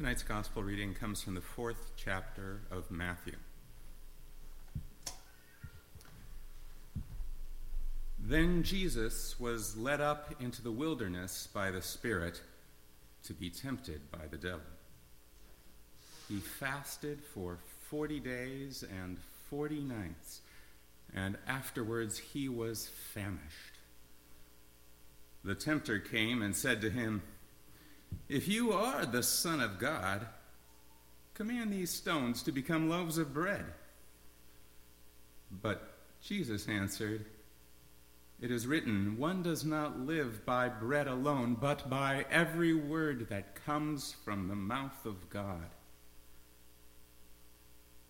Tonight's gospel reading comes from the fourth chapter of Matthew. Then Jesus was led up into the wilderness by the Spirit to be tempted by the devil. He fasted for forty days and forty nights, and afterwards he was famished. The tempter came and said to him, If you are the Son of God, command these stones to become loaves of bread. But Jesus answered, It is written, One does not live by bread alone, but by every word that comes from the mouth of God.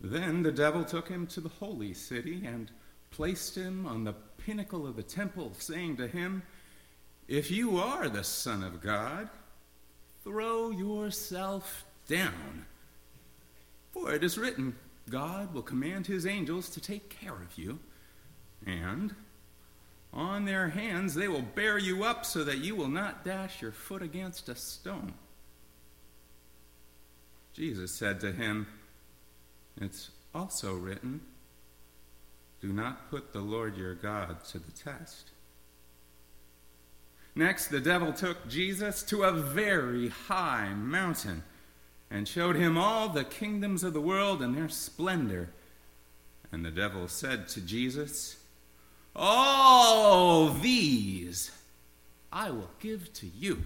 Then the devil took him to the holy city and placed him on the pinnacle of the temple, saying to him, if you are the Son of God, throw yourself down. For it is written, God will command his angels to take care of you, and on their hands they will bear you up so that you will not dash your foot against a stone. Jesus said to him, It's also written, Do not put the Lord your God to the test. Next, the devil took Jesus to a very high mountain and showed him all the kingdoms of the world and their splendor. And the devil said to Jesus, All these I will give to you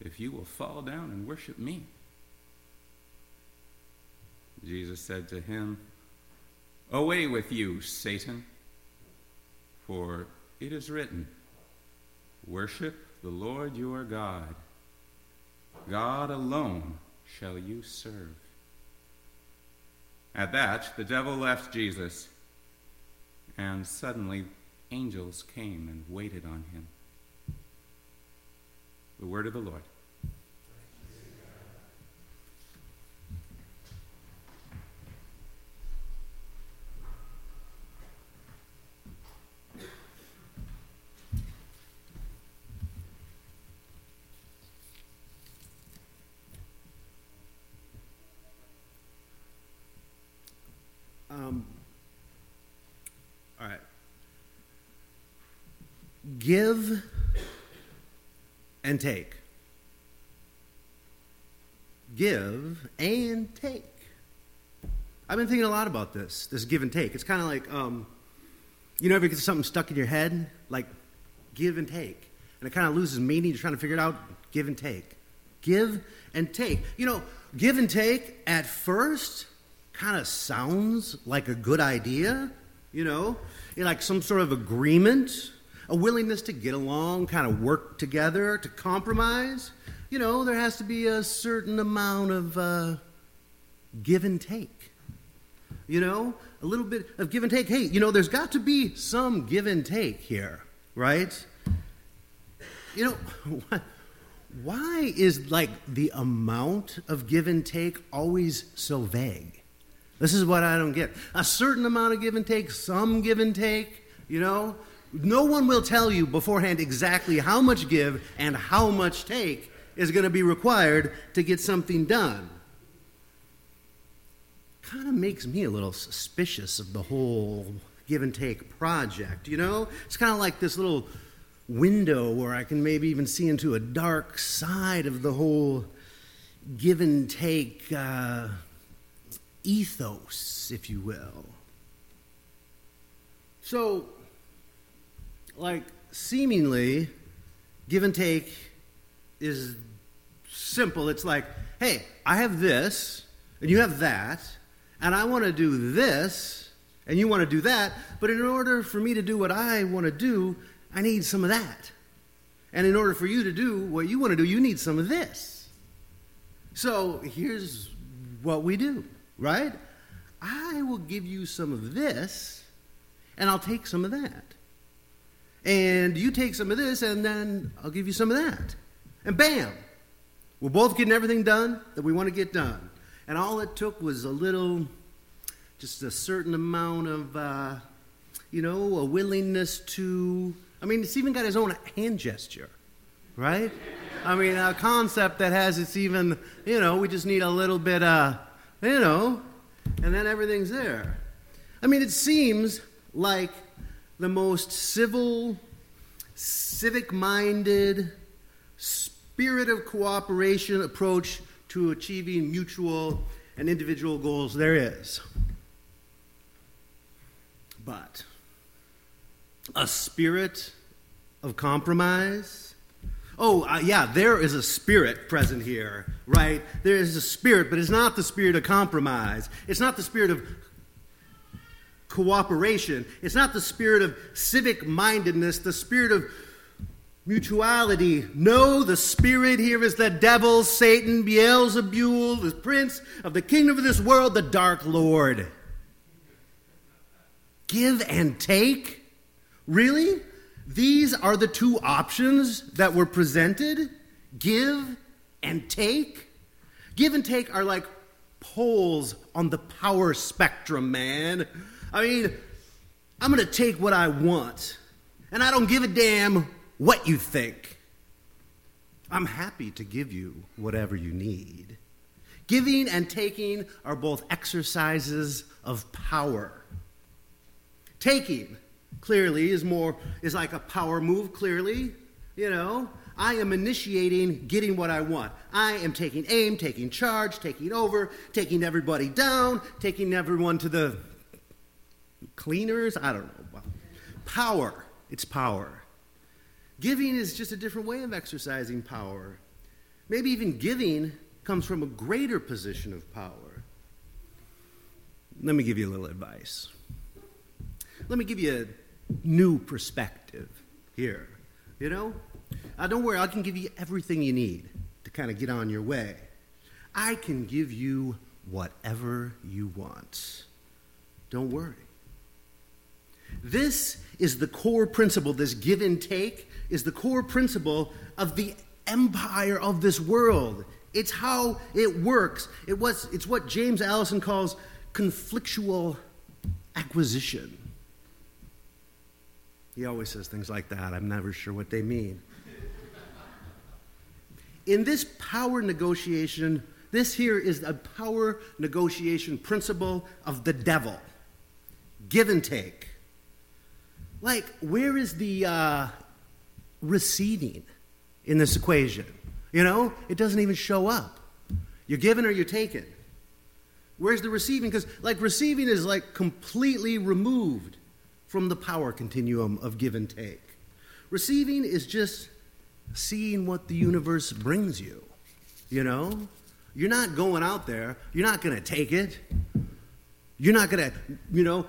if you will fall down and worship me. Jesus said to him, Away with you, Satan, for it is written, Worship the Lord your God. God alone shall you serve. At that, the devil left Jesus, and suddenly angels came and waited on him. The word of the Lord. Um, all right. Give and take. Give and take. I've been thinking a lot about this, this give and take. It's kind of like, um, you know, if you get something stuck in your head? Like, give and take. And it kind of loses meaning. You're trying to figure it out. Give and take. Give and take. You know, give and take at first kind of sounds like a good idea, you know, like some sort of agreement, a willingness to get along, kind of work together, to compromise. You know, there has to be a certain amount of uh, give and take. You know, a little bit of give and take. Hey, you know, there's got to be some give and take here, right? You know, why is like the amount of give and take always so vague? This is what I don't get. A certain amount of give and take, some give and take, you know. No one will tell you beforehand exactly how much give and how much take is going to be required to get something done. Kind of makes me a little suspicious of the whole give and take project, you know? It's kind of like this little window where I can maybe even see into a dark side of the whole give and take. Uh, ethos, if you will. So, like, seemingly, give and take is simple. It's like, hey, I have this, and you have that, and I want to do this, and you want to do that, but in order for me to do what I want to do, I need some of that. And in order for you to do what you want to do, you need some of this. So here's what we do right? I will give you some of this, and I'll take some of that. And you take some of this, and then I'll give you some of that. And bam, we're both getting everything done that we want to get done. And all it took was a little, just a certain amount of, uh, you know, a willingness to. I mean, it's even got his own hand gesture, right? I mean, a concept that has its even, you know, we just need a little bit, uh, you know, and then everything's there. I mean, it seems like the most civil, civic minded, spirit of cooperation approach to achieving mutual and individual goals there is. But a spirit of compromise. Oh, uh, yeah, there is a spirit present here, right? There is a spirit, but it's not the spirit of compromise. It's not the spirit of cooperation. It's not the spirit of civic mindedness, the spirit of mutuality. No, the spirit here is the devil, Satan, Beelzebul, the prince of the kingdom of this world, the dark lord. Give and take? Really? These are the two options that were presented? Give and take? Give and take are like poles on the power spectrum, man. I mean, I'm going to take what I want, and I don't give a damn what you think. I'm happy to give you whatever you need. Giving and taking are both exercises of power. Taking, clearly, is more is like a power move, clearly. You know, I am initiating getting what I want. I am taking aim, taking charge, taking over, taking everybody down, taking everyone to the cleaners. I don't know. Power. It's power. Giving is just a different way of exercising power. Maybe even giving comes from a greater position of power. Let me give you a little advice. Let me give you a new perspective here. You know? Uh, don't worry, I can give you everything you need to kind of get on your way. I can give you whatever you want. Don't worry. This is the core principle, this give and take is the core principle of the empire of this world. It's how it works. It was, it's what James Alison calls conflictual acquisition. He always says things like that. I'm never sure what they mean. In this power negotiation, this here is a power negotiation principle of the devil give and take. Like, where is the uh, receiving in this equation? You know, it doesn't even show up. You're given or you're taken. Where's the receiving? Because, like, receiving is like completely removed from the power continuum of give and take. Receiving is just seeing what the universe brings you. You know? You're not going out there, you're not going to take it. You're not going to, you know,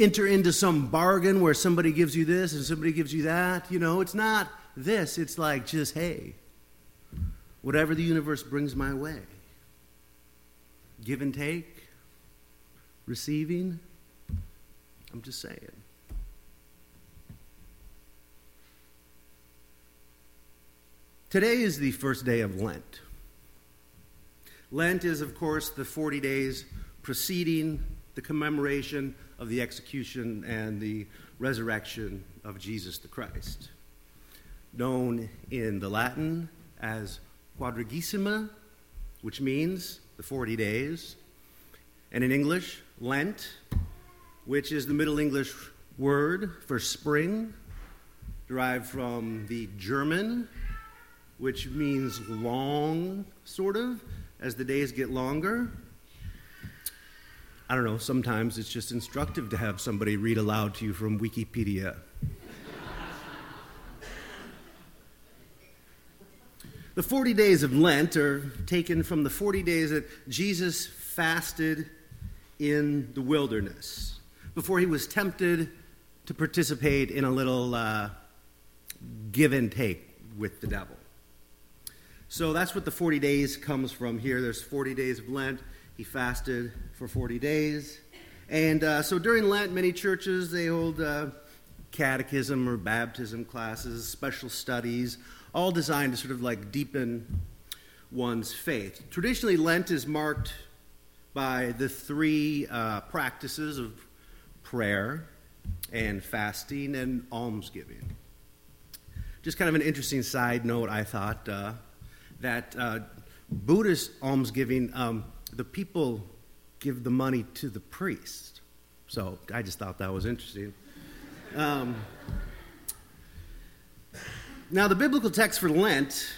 enter into some bargain where somebody gives you this and somebody gives you that. You know, it's not this. It's like just, hey, whatever the universe brings my way. Give and take, receiving. I'm just saying. Today is the first day of Lent. Lent is, of course, the 40 days preceding the commemoration of the execution and the resurrection of Jesus the Christ. Known in the Latin as Quadragesima, which means the 40 days, and in English, Lent, which is the Middle English word for spring, derived from the German, which means long, sort of, as the days get longer. I don't know, sometimes it's just instructive to have somebody read aloud to you from Wikipedia. the 40 days of Lent are taken from the 40 days that Jesus fasted in the wilderness before he was tempted to participate in a little uh, give and take with the devil. So that's what the 40 days comes from here. There's 40 days of Lent. He fasted for 40 days. And uh, so during Lent, many churches, they hold uh, catechism or baptism classes, special studies, all designed to sort of like deepen one's faith. Traditionally, Lent is marked by the three uh, practices of prayer and fasting and almsgiving. just kind of an interesting side note, I thought, uh, that uh, Buddhist almsgiving, um, the people give the money to the priest. So I just thought that was interesting. Um, now, the biblical text for Lent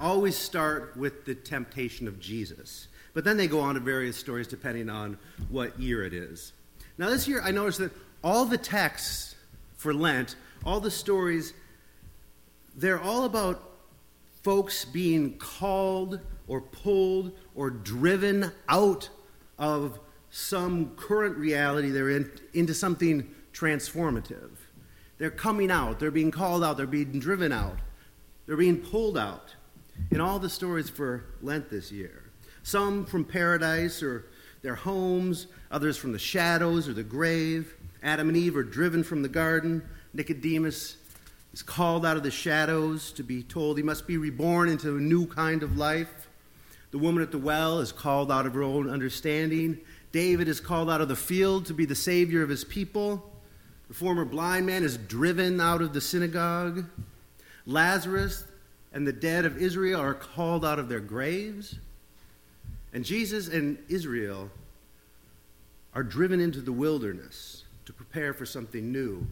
always start with the temptation of Jesus, but then they go on to various stories depending on what year it is. Now, this year I noticed that all the texts for Lent, all the stories, they're all about folks being called or pulled or driven out of some current reality they're in into something transformative. They're coming out, they're being called out, they're being driven out, they're being pulled out. In all the stories for Lent this year, some from paradise or their homes, others from the shadows or the grave. Adam and Eve are driven from the garden. Nicodemus is called out of the shadows to be told he must be reborn into a new kind of life. The woman at the well is called out of her own understanding. David is called out of the field to be the savior of his people. The former blind man is driven out of the synagogue. Lazarus and the dead of Israel are called out of their graves. And Jesus and Israel are driven into the wilderness to prepare for something new.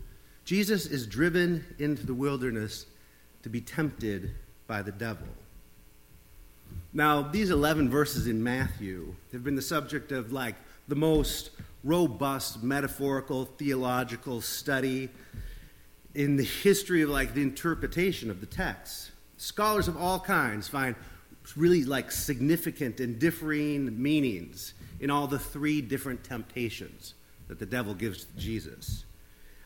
Jesus is driven into the wilderness to be tempted by the devil. Now, these 11 verses in Matthew have been the subject of like the most robust metaphorical theological study in the history of like the interpretation of the text. Scholars of all kinds find really like significant and differing meanings in all the three different temptations that the devil gives to Jesus.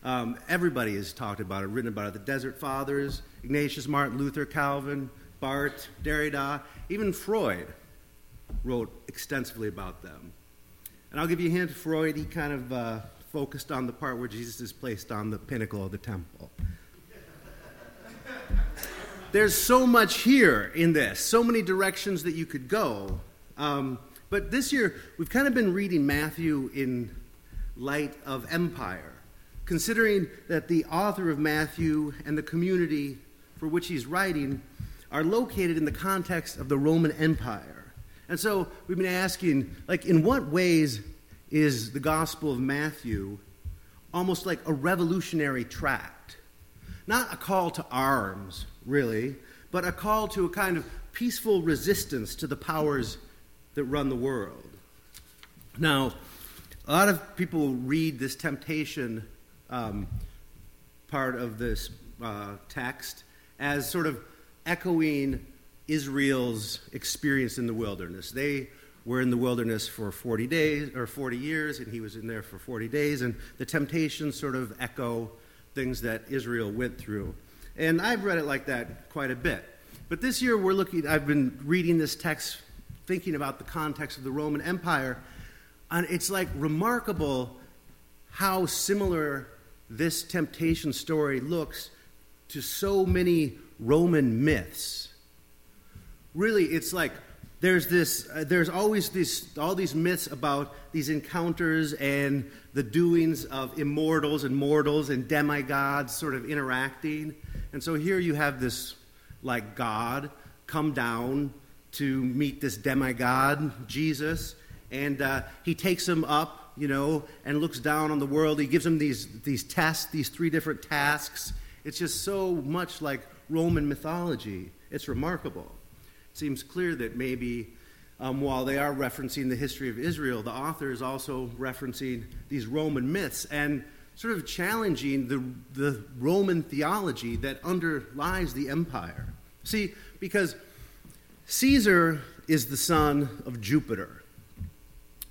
Um, everybody has talked about it, written about it. The Desert Fathers, Ignatius, Martin Luther, Calvin, Barth, Derrida, even Freud wrote extensively about them. And I'll give you a hint Freud, he kind of uh, focused on the part where Jesus is placed on the pinnacle of the temple. There's so much here in this, so many directions that you could go. Um, but this year, we've kind of been reading Matthew in light of empire, considering that the author of Matthew and the community for which he's writing are located in the context of the Roman Empire. And so we've been asking, like, in what ways is the Gospel of Matthew almost like a revolutionary tract? Not a call to arms, really, but a call to a kind of peaceful resistance to the powers that run the world. Now, a lot of people read this temptation um, part of this uh, text as sort of echoing Israel's experience in the wilderness. They were in the wilderness for 40 days or 40 years, and he was in there for 40 days, and the temptations sort of echo things that Israel went through. And I've read it like that quite a bit. But this year we're looking, I've been reading this text, thinking about the context of the Roman Empire, and it's like remarkable how similar this temptation story looks to so many Roman myths. Really, it's like there's this uh, there's always this all these myths about these encounters and the doings of immortals and mortals and demigods sort of interacting. And so here you have this like god come down to meet this demigod jesus and uh, he takes him up you know and looks down on the world. He gives him these these tests these three different tasks. It's just so much like roman mythology. It's remarkable. It seems clear that maybe um, while they are referencing the history of Israel, the author is also referencing these Roman myths and sort of challenging the, the Roman theology that underlies the empire. See, because Caesar is the son of Jupiter,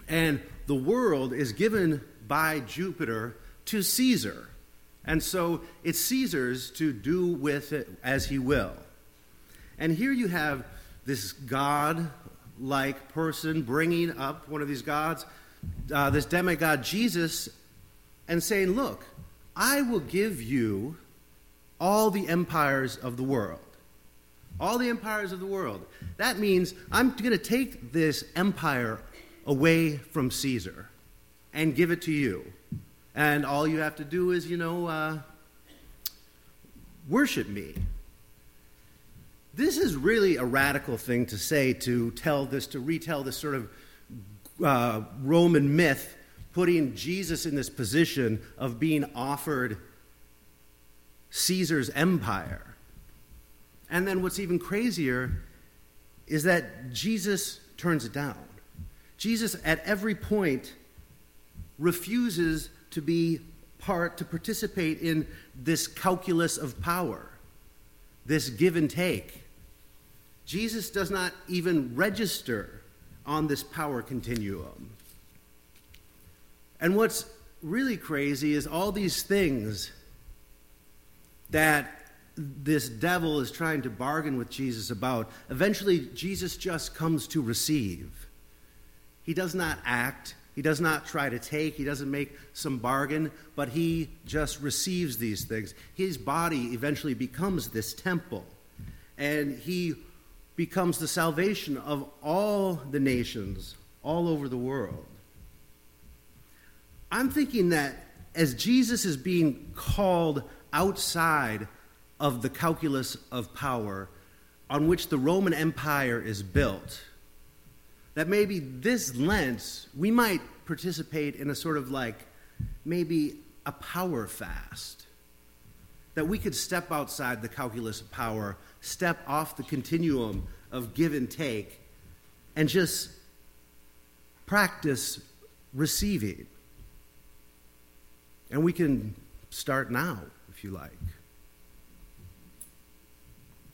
and the world is given by Jupiter to Caesar. And so it's Caesar's to do with it as he will. And here you have this God like person bringing up one of these gods, uh, this demigod Jesus, and saying, Look, I will give you all the empires of the world. All the empires of the world. That means I'm going to take this empire away from Caesar and give it to you. And all you have to do is, you know, uh, worship me. This is really a radical thing to say to tell this, to retell this sort of uh, Roman myth, putting Jesus in this position of being offered Caesar's empire. And then what's even crazier is that Jesus turns it down. Jesus, at every point, refuses to be part, to participate in this calculus of power, this give and take. Jesus does not even register on this power continuum. And what's really crazy is all these things that this devil is trying to bargain with Jesus about, eventually Jesus just comes to receive. He does not act, he does not try to take, he doesn't make some bargain, but he just receives these things. His body eventually becomes this temple, and he becomes the salvation of all the nations all over the world. I'm thinking that as Jesus is being called outside of the calculus of power on which the Roman Empire is built, that maybe this Lent we might participate in a sort of like maybe a power fast. That we could step outside the calculus of power, step off the continuum of give and take, and just practice receiving. And we can start now, if you like.